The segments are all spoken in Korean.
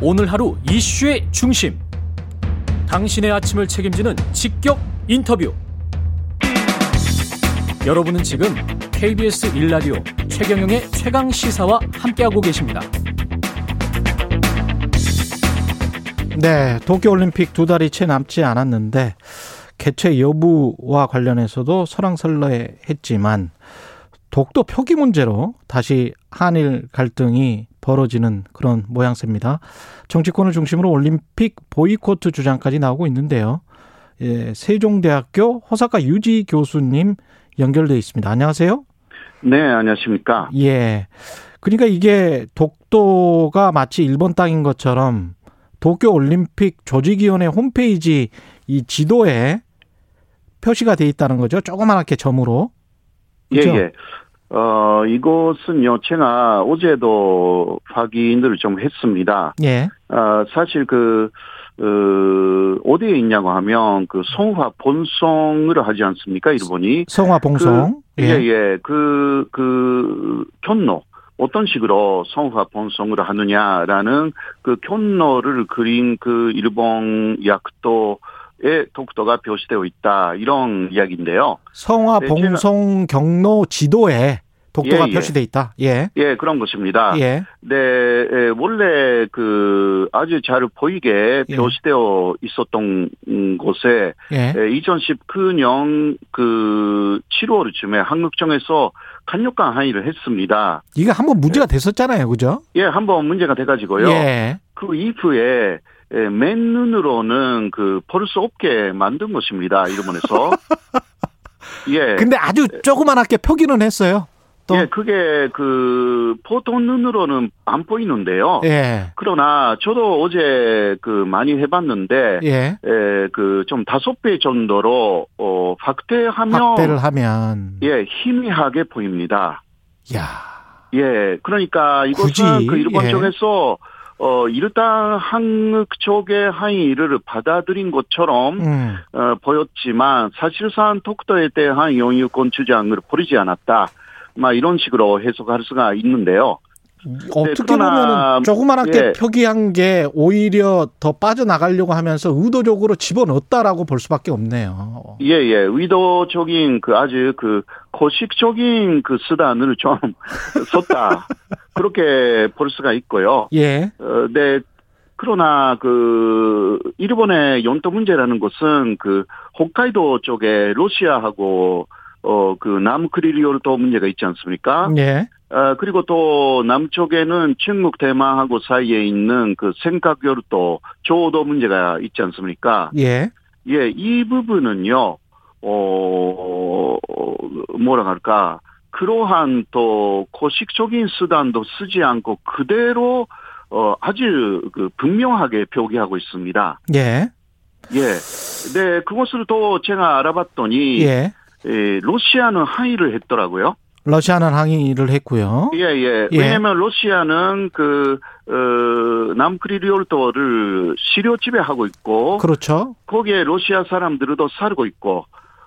오늘 하루 이슈의 중심. 당신의 아침을 책임지는 직격 인터뷰. 여러분은 지금 KBS 일라디오 최경영의 최강 시사와 함께하고 계십니다. 네, 도쿄 올림픽 두 달이 채 남지 않았는데 개최 여부와 관련해서도 설왕설래했지만 독도 표기 문제로 다시 한일 갈등이 벌어지는 그런 모양새입니다. 정치권을 중심으로 올림픽 보이코트 주장까지 나오고 있는데요. 예, 세종대학교 호사카 유지 교수님 연결돼 있습니다. 안녕하세요. 네, 안녕하십니까. 예. 그러니까 이게 독도가 마치 일본 땅인 것처럼 도쿄 올림픽 조직위원회 홈페이지 이 지도에 표시가 돼 있다는 거죠. 조그맣게 점으로. 그렇죠? 예, 예. 어, 이곳은요, 제가 어제도 확인을 좀 했습니다. 예. 어, 사실 그, 어, 어디에 있냐고 하면 그 성화 본성을 하지 않습니까, 일본이? 성화 봉송. 그, 예, 예. 그, 그, 켠노. 어떤 식으로 성화 본성을 하느냐라는 그 켠노를 그린 그 일본 약도 의 독도가 표시되어 있다 이런 이야기인데요. 성화 네, 봉송 경로 지도에 독도가 예, 예. 표시돼 있다. 예. 예, 그런 것입니다. 예. 네, 예, 원래 그 아주 잘 보이게 예. 표시되어 있었던 곳에 예. 2019년 그 7월쯤에 한국정에서 간역강 항의를 했습니다. 이게 한번 문제가 됐었잖아요, 그죠? 예, 한번 문제가 돼가지고요. 예. 그 이후에 맨눈으로는 그 볼 수 없게 만든 것입니다, 일본에서. 예. 근데 아주 조그만하게 표기는 했어요. 또? 예, 그게 그 보통 눈으로는 안 보이는데요. 예. 그러나 저도 어제 그 많이 해봤는데, 예, 예 그좀 다섯 배 정도로 어 확대하면 확대를 하면 예 희미하게 보입니다. 야, 예, 그러니까 이것은 굳이? 그 일본 예. 쪽에서 어, 일단 한국 쪽의 항의를 받아들인 것처럼 음. 어, 보였지만 사실상 독도에 대한 영유권 주장을 버리지 않았다. 막 이런 식으로 해석할 수가 있는데요. 어떻게 네, 보면 조그만하게 예. 표기한 게 오히려 더 빠져나가려고 하면서 의도적으로 집어넣었다라고 볼 수밖에 없네요. 예, 예. 의도적인 그 아주 그 고식적인 그 수단을 좀 썼다. 그렇게 볼 수가 있고요. 예. 어, 네. 그러나 그 일본의 연도 문제라는 것은 그 홋카이도 쪽에 러시아하고 어, 그 남크리리오르도 문제가 있지 않습니까? 예. 어, 그리고 또 남쪽에는 중국 대만하고 사이에 있는 그 생각열도 조도 문제가 있지 않습니까? 예. 예, 이 부분은요, 어, 뭐라 할까. 그러한 또 고식적인 수단도 쓰지 않고 그대로 어 아주 그 분명하게 표기하고 있습니다. 예. 예. 네, 그것을 또 제가 알아봤더니 예. 예, 러시아는 항의를 했더라고요. 러시아는 항의를 했고요. 예, 예. 예. 왜냐면 러시아는 그, 어, 남크리리올도를 시료 지배하고 있고. 그렇죠. 거기에 러시아 사람들도 살고 있고,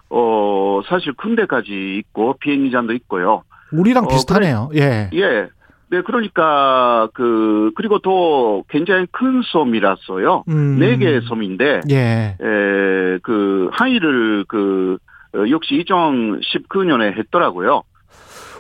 어, 사실 군대까지 있고, 비행기장도 있고요. 우리랑 어, 비슷하네요. 그래, 예. 예. 네, 그러니까, 그, 그리고 또 굉장히 큰 섬이라서요. 음. 네 개의 섬인데. 예. 에, 그, 항의를 그, 어, 역시 2019년에 했더라고요.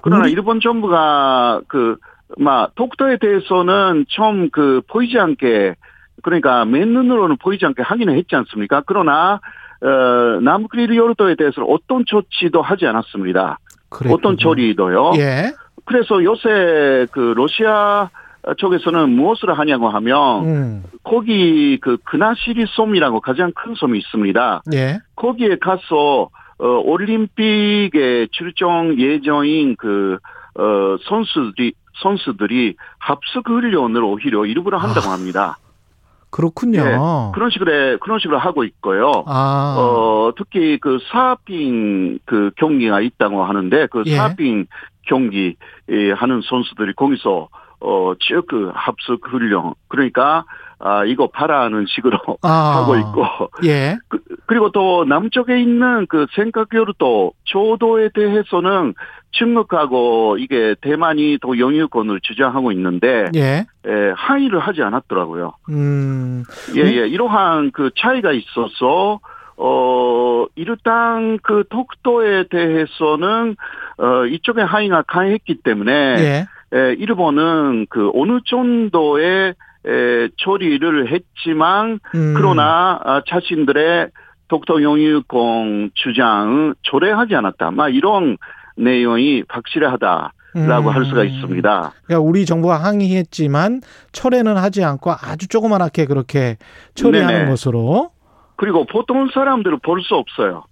그러나. 일본 정부가 그, 막, 독도에 대해서는 처음 그, 보이지 않게, 그러니까 맨눈으로는 보이지 않게 하기는 했지 않습니까? 그러나, 어, 남크리리오르도에 대해서는 어떤 조치도 하지 않았습니다. 그랬군요. 어떤 처리도요. 예. 그래서 요새 그 러시아 쪽에서는 무엇을 하냐고 하면 음. 거기 그 그나시리 섬이라고 가장 큰 섬이 있습니다. 예. 거기에 가서 어 올림픽에 출정 예정인 그 어 선수들이 선수들이 합숙 훈련을 오히려 일부러 한다고 아. 합니다. 그렇군요. 네, 그런 식으로 그런 식으로 하고 있고요. 아. 어 특히 그 사핑 그 경기가 있다고 하는데 그 예. 사핑 경기 하는 선수들이 거기서 어, 쭉 합숙 훈련. 그러니까, 아, 이거 파라는 식으로 아. 하고 있고. 예. 그, 그리고 또 남쪽에 있는 그 생각교류도 조도에 대해서는 중국하고 이게 대만이 또 영유권을 주장하고 있는데, 예. 에, 항의를 하지 않았더라고요. 음. 예, 예. 이러한 그 차이가 있어서, 어, 일단 그 독도에 대해서는, 어, 이쪽에 항의가 강했기 때문에, 예. 에, 일본은 그 어느 정도의 에, 처리를 했지만, 음. 그러나 아, 자신들의 독도 영유권 주장은 초래하지 않았다. 막 이런 내용이 확실하다 라고 음. 할 수가 있습니다. 그러니까 우리 정부가 항의했지만 철회는 하지 않고 아주 조그맣게 그렇게 처리하는 네네. 것으로 그리고 보통 사람들은 볼 수 없어요.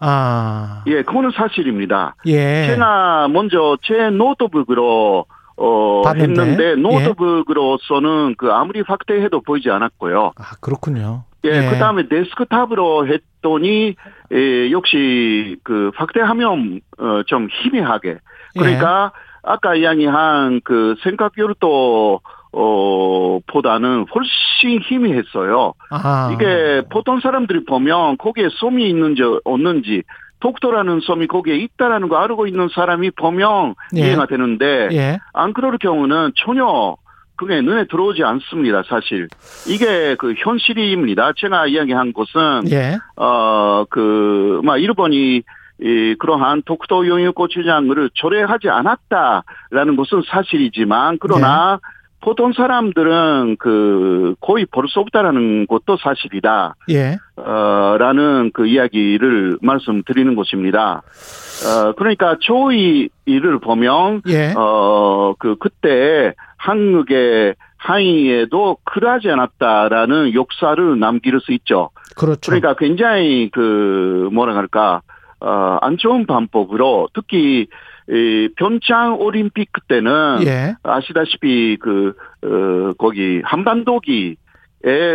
아. 예, 그거는 사실입니다. 예. 제가 먼저 제 노트북으로 어 봤는데? 했는데 노트북으로서는 그 아무리 확대해도 보이지 않았고요. 아, 그렇군요. 예, 그 다음에 데스크탑으로 했더니 예, 역시 그 확대하면 어, 좀 희미하게 그러니까 아까 이야기한 그 생각교류도 어 보다는 훨씬 희미했어요. 아. 이게 보통 사람들이 보면 거기에 섬이 있는지 없는지 독도라는 섬이 거기에 있다라는 거 알고 있는 사람이 보면 예. 이해가 되는데 예. 안 그럴 경우는 전혀 그게 눈에 들어오지 않습니다, 사실. 이게 그 현실입니다. 제가 이야기한 것은, 예. 어, 그, 막, 일본이, 이, 그러한 독도 영유권 주장을 조례하지 않았다라는 것은 사실이지만, 그러나, 보통 사람들은 그, 거의 볼 수 없다라는 것도 사실이다. 예. 어, 라는 그 이야기를 말씀드리는 것입니다. 어, 그러니까 조의를 보면, 예. 어, 그, 그때 한국의 항의에도 그러지 않았다라는 역사를 남길 수 있죠. 그렇죠. 그러니까 굉장히 그, 뭐라 할까, 어, 안 좋은 방법으로 특히, 이 평창 올림픽 때는 예. 아시다시피 그, 어, 거기 한반도기에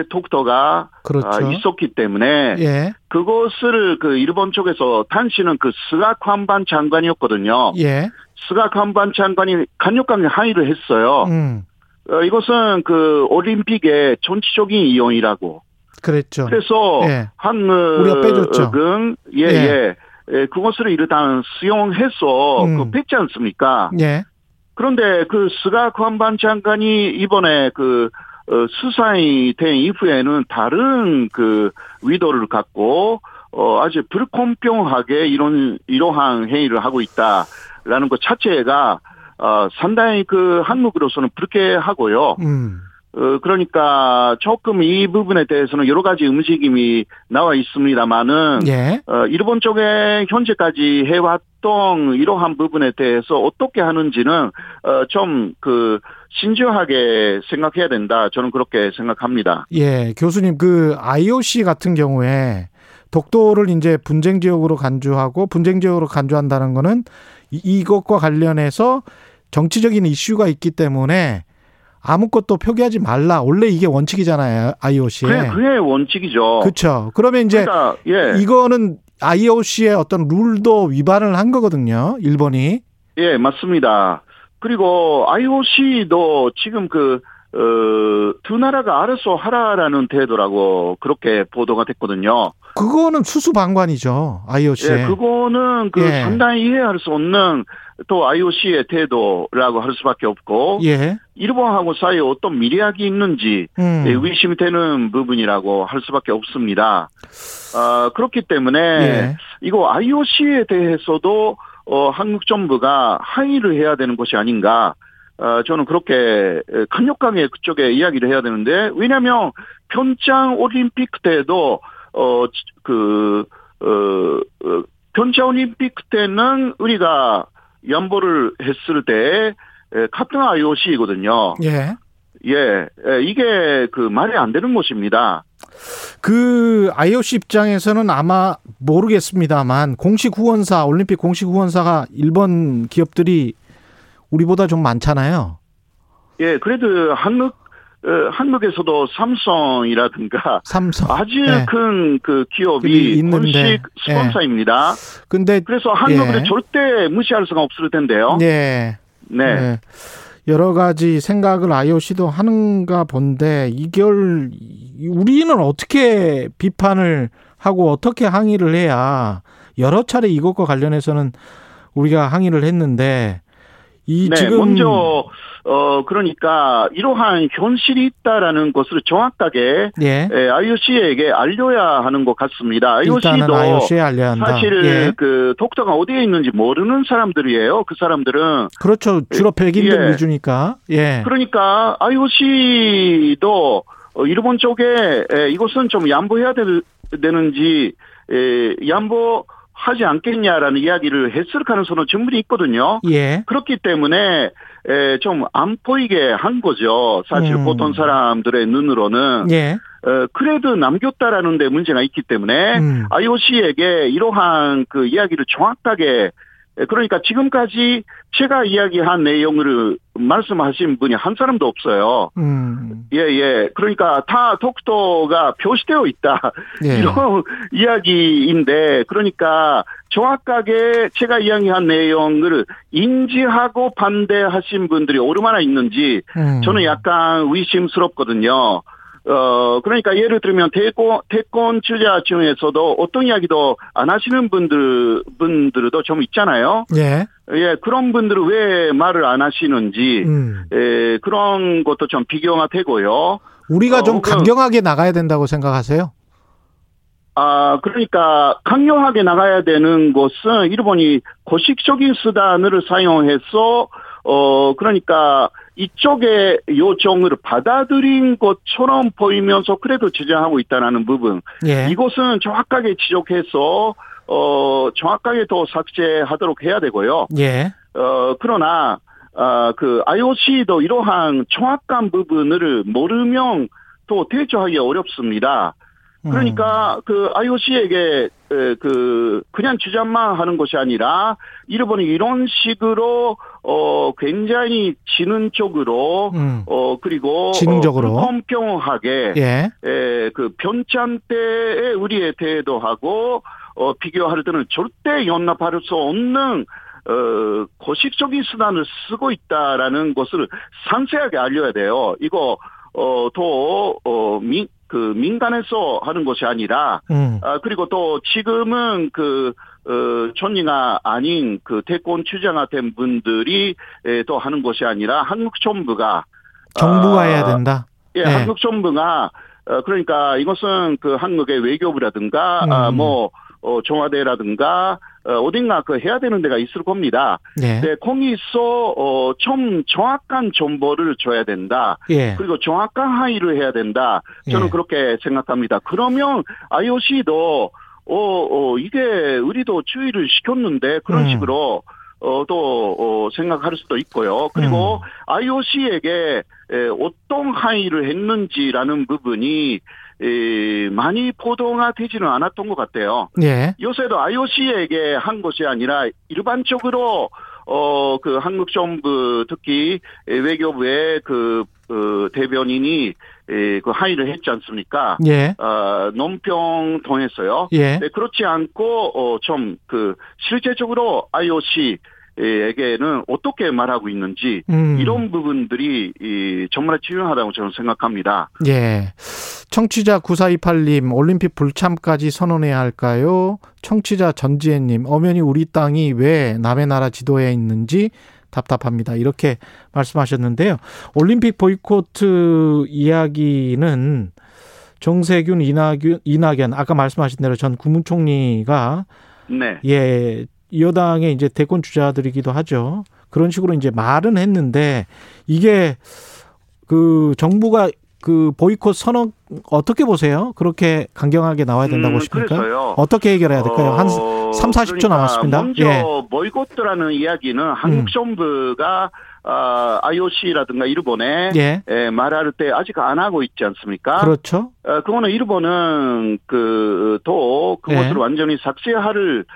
독도가 그렇죠. 아, 있었기 때문에 예. 그것을 그 일본 쪽에서 당시는 그 스가 관방 장관이었거든요. 예. 스가 관방 장관이 강력하게 항의를 했어요. 음. 어, 이것은 그 올림픽의 정치적인 이용이라고. 그랬죠. 그래서 예. 한국은 빼줬죠. 예, 예. 예. 예, 그것을 일단 수용해서 음. 그 뺐지 않습니까? 예. 그런데 그 스가 관반 장관이 이번에 그 어, 수사이 된 이후에는 다른 그 의도를 갖고 어, 아주 불공평하게 이런 이러한 행위를 하고 있다라는 것 자체가 어, 상당히 그 한국으로서는 불쾌하고요. 음. 어, 그러니까 조금 이 부분에 대해서는 여러 가지 움직임이 나와 있습니다만은 예. 어, 일본 쪽에 현재까지 해왔던 이러한 부분에 대해서 어떻게 하는지는 어, 좀 그 신중하게 생각해야 된다. 저는 그렇게 생각합니다. 예. 교수님 그 IOC 같은 경우에 독도를 이제 분쟁 지역으로 간주하고 분쟁 지역으로 간주한다는 거는 이- 이것과 관련해서 정치적인 이슈가 있기 때문에 아무것도 표기하지 말라. 원래 이게 원칙이잖아요. IOC에. 그게 그게 원칙이죠. 그렇죠. 그러면 이제 그러니까 예, 이거는 IOC의 어떤 룰도 위반을 한 거거든요. 일본이. 예, 맞습니다. 그리고 IOC도 지금 그, 어, 두 나라가 알아서 하라라는 태도라고 그렇게 보도가 됐거든요. 그거는 수수방관이죠. IOC에. 예, 그거는 그 예. 상당히 이해할 수 없는 또 IOC의 태도라고 할 수밖에 없고, 예. 일본하고 사이에 어떤 미래학이 있는지 음. 예, 의심이 되는 부분이라고 할 수밖에 없습니다. 아, 그렇기 때문에 예. 이거 IOC에 대해서도 어, 한국 정부가 항의를 해야 되는 것이 아닌가. 어, 저는 그렇게 에, 강력하게 그쪽에 이야기를 해야 되는데 왜냐하면 평창 올림픽 때도 어, 지- 그 어, 어, 평창 올림픽 때는 우리가 연보를 했을 때 에, 같은 IOC이거든요. 예. 예, 에, 이게 그 말이 안 되는 것입니다. 그 IOC 입장에서는 아마 모르겠습니다만 공식 후원사 올림픽 공식 후원사가 일본 기업들이 우리보다 좀 많잖아요. 예, 그래도 한국 어, 한국에서도 삼성이라든가 삼성. 아주 예. 큰그 기업이 있는데, 공식 스폰서입니다. 근데 그래서 한국을 예. 절대 무시할 수가 없을 텐데요. 네. 네. 네. 여러 가지 생각을 IOC도 하는가 본데 이걸 우리는 어떻게 비판을 하고 어떻게 항의를 해야 여러 차례 이것과 관련해서는 우리가 항의를 했는데 이 네, 지금 먼저 어 그러니까 이러한 현실이 있다라는 것을 정확하게 예. 예, IOC에게 알려야 하는 것 같습니다. IOC도 IOC에 알려야 한다. 사실 예. 그 독도가 어디에 있는지 모르는 사람들이에요. 그 사람들은 그렇죠. 주로 백인들 예. 위주니까. 예. 그러니까 IOC도 어, 일본 쪽에 에, 이것은 좀 양보해야 될- 되는지 에, 양보 하지 않겠냐라는 이야기를 했을 가능성은 충분히 있거든요. 예. 그렇기 때문에 좀 안 보이게 한 거죠. 사실 음. 보통 사람들의 눈으로는 예. 어, 그래도 남겼다라는 데 문제가 있기 때문에 음. IOC에게 이러한 그 이야기를 정확하게 에, 그러니까 지금까지 제가 이야기한 내용을 말씀하신 분이 한 사람도 없어요. 음. 예, 예. 그러니까 다 독도가 표시되어 있다. 예. 이런 이야기인데, 그러니까 정확하게 제가 이야기한 내용을 인지하고 반대하신 분들이 얼마나 있는지 음. 저는 약간 의심스럽거든요. 어, 그러니까 예를 들면 대권, 대권 주자 중에서도 어떤 이야기도 안 하시는 분들, 분들도 좀 있잖아요. 예. 예, 그런 분들은 왜 말을 안 하시는지, 음. 예, 그런 것도 좀 비교가 되고요. 우리가 어, 좀 그- 강경하게 나가야 된다고 생각하세요? 아, 그러니까 강력하게 나가야 되는 것은 일본이 고식적인 수단을 사용해서 어 그러니까 이쪽의 요청을 받아들인 것처럼 보이면서 그래도 제재하고 있다는 부분. 예. 이것은 정확하게 지적해서 어 정확하게 더 삭제하도록 해야 되고요. 예. 어 그러나 아그 IOC도 이러한 정확한 부분을 모르면 또 대처하기 어렵습니다. 음. 그러니까 그 IOC에게 그 그냥 주장만 하는 것이 아니라 일본이 이런 식으로 어 굉장히 지능 쪽으로 음. 어 그리고 지능적으로. 어, 불공평하게 예. 에, 그 변찬 때의 우리의 태도하고 어, 비교할 때는 절대 연합할 수 없는 어, 고식적인 수단을 쓰고 있다라는 것을 상세하게 알려야 돼요. 이거 어, 더 어, 민, 그 민간에서 하는 것이 아니라 음. 아, 그리고 또 지금은 그, 어, 전이가 아닌 그 태권 주장화 된 분들이 에, 또 하는 것이 아니라 한국 정부가 정부가 아, 해야 된다. 예, 네. 한국 정부가 어, 그러니까 이것은 그 한국의 외교부라든가 아, 음. 뭐 어, 청와대라든가 어, 어딘가 그 해야 되는 데가 있을 겁니다. 예. 네, 거기서 어, 좀 정확한 정보를 줘야 된다. 예. 그리고 정확한 항의를 해야 된다. 저는 예. 그렇게 생각합니다. 그러면 IOC도 어, 어, 이게 우리도 주의를 시켰는데 그런 음. 식으로 어, 또, 어, 생각할 수도 있고요. 그리고 음. IOC에게 에, 어떤 항의를 했는지라는 부분이 에, 많이 보도가 되지는 않았던 것 같아요. 예. 요새도 IOC에게 한 것이 아니라 일반적으로 어 그 한국 정부 특히 외교부의 그, 그 대변인이 에, 그 항의를 했지 않습니까? 예. 어, 논평 통해서요. 예. 네, 그렇지 않고 어, 좀그 실제적으로 IOC 에게는 어떻게 말하고 있는지 음. 이런 부분들이 이, 정말 중요하다고 저는 생각합니다. 예. 청취자 9428님, 올림픽 불참까지 선언해야 할까요? 청취자 전지혜님, 엄연히 우리 땅이 왜 남의 나라 지도에 있는지 답답합니다. 이렇게 말씀하셨는데요. 올림픽 보이코트 이야기는 정세균, 이낙연, 이낙연 아까 말씀하신 대로 전 국무총리가 네. 예, 여당의 이제 대권 주자들이기도 하죠. 그런 식으로 이제 말은 했는데 이게 그 정부가 그 보이콧 선언 어떻게 보세요? 그렇게 강경하게 나와야 된다고 음, 보십니까? 그래서요. 어떻게 해결해야 될까요? 한 어, 3, 40초 남았습니다. 먼저 예. 보이콧라는 이야기는 한국 음. 정부가 아, IOC라든가 일본에 예. 에, 말할 때 아직 안 하고 있지 않습니까? 그렇죠. 어, 그거는 일본은 그또 그것을 예. 완전히 삭제할 어,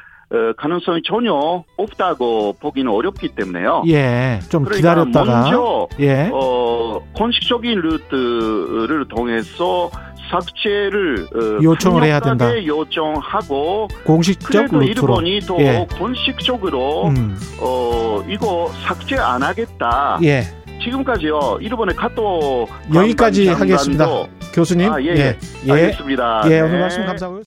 가능성이 전혀 없다고 보기는 어렵기 때문에요. 예. 좀 그러니까 기다렸다가 먼저 예. 어, 공식적인 루트를 통해서 삭제를 어, 요청을 해야 된다. 요청하고 공식적 그래도 루트로. 일본이 또 예. 공식적으로 음. 어 이거 삭제 안 하겠다. 예. 지금까지요. 일본의 카토 여기까지 하겠습니다. 교수님. 아, 예, 예. 예. 알겠습니다. 예, 네. 오늘 말씀 감사하고요.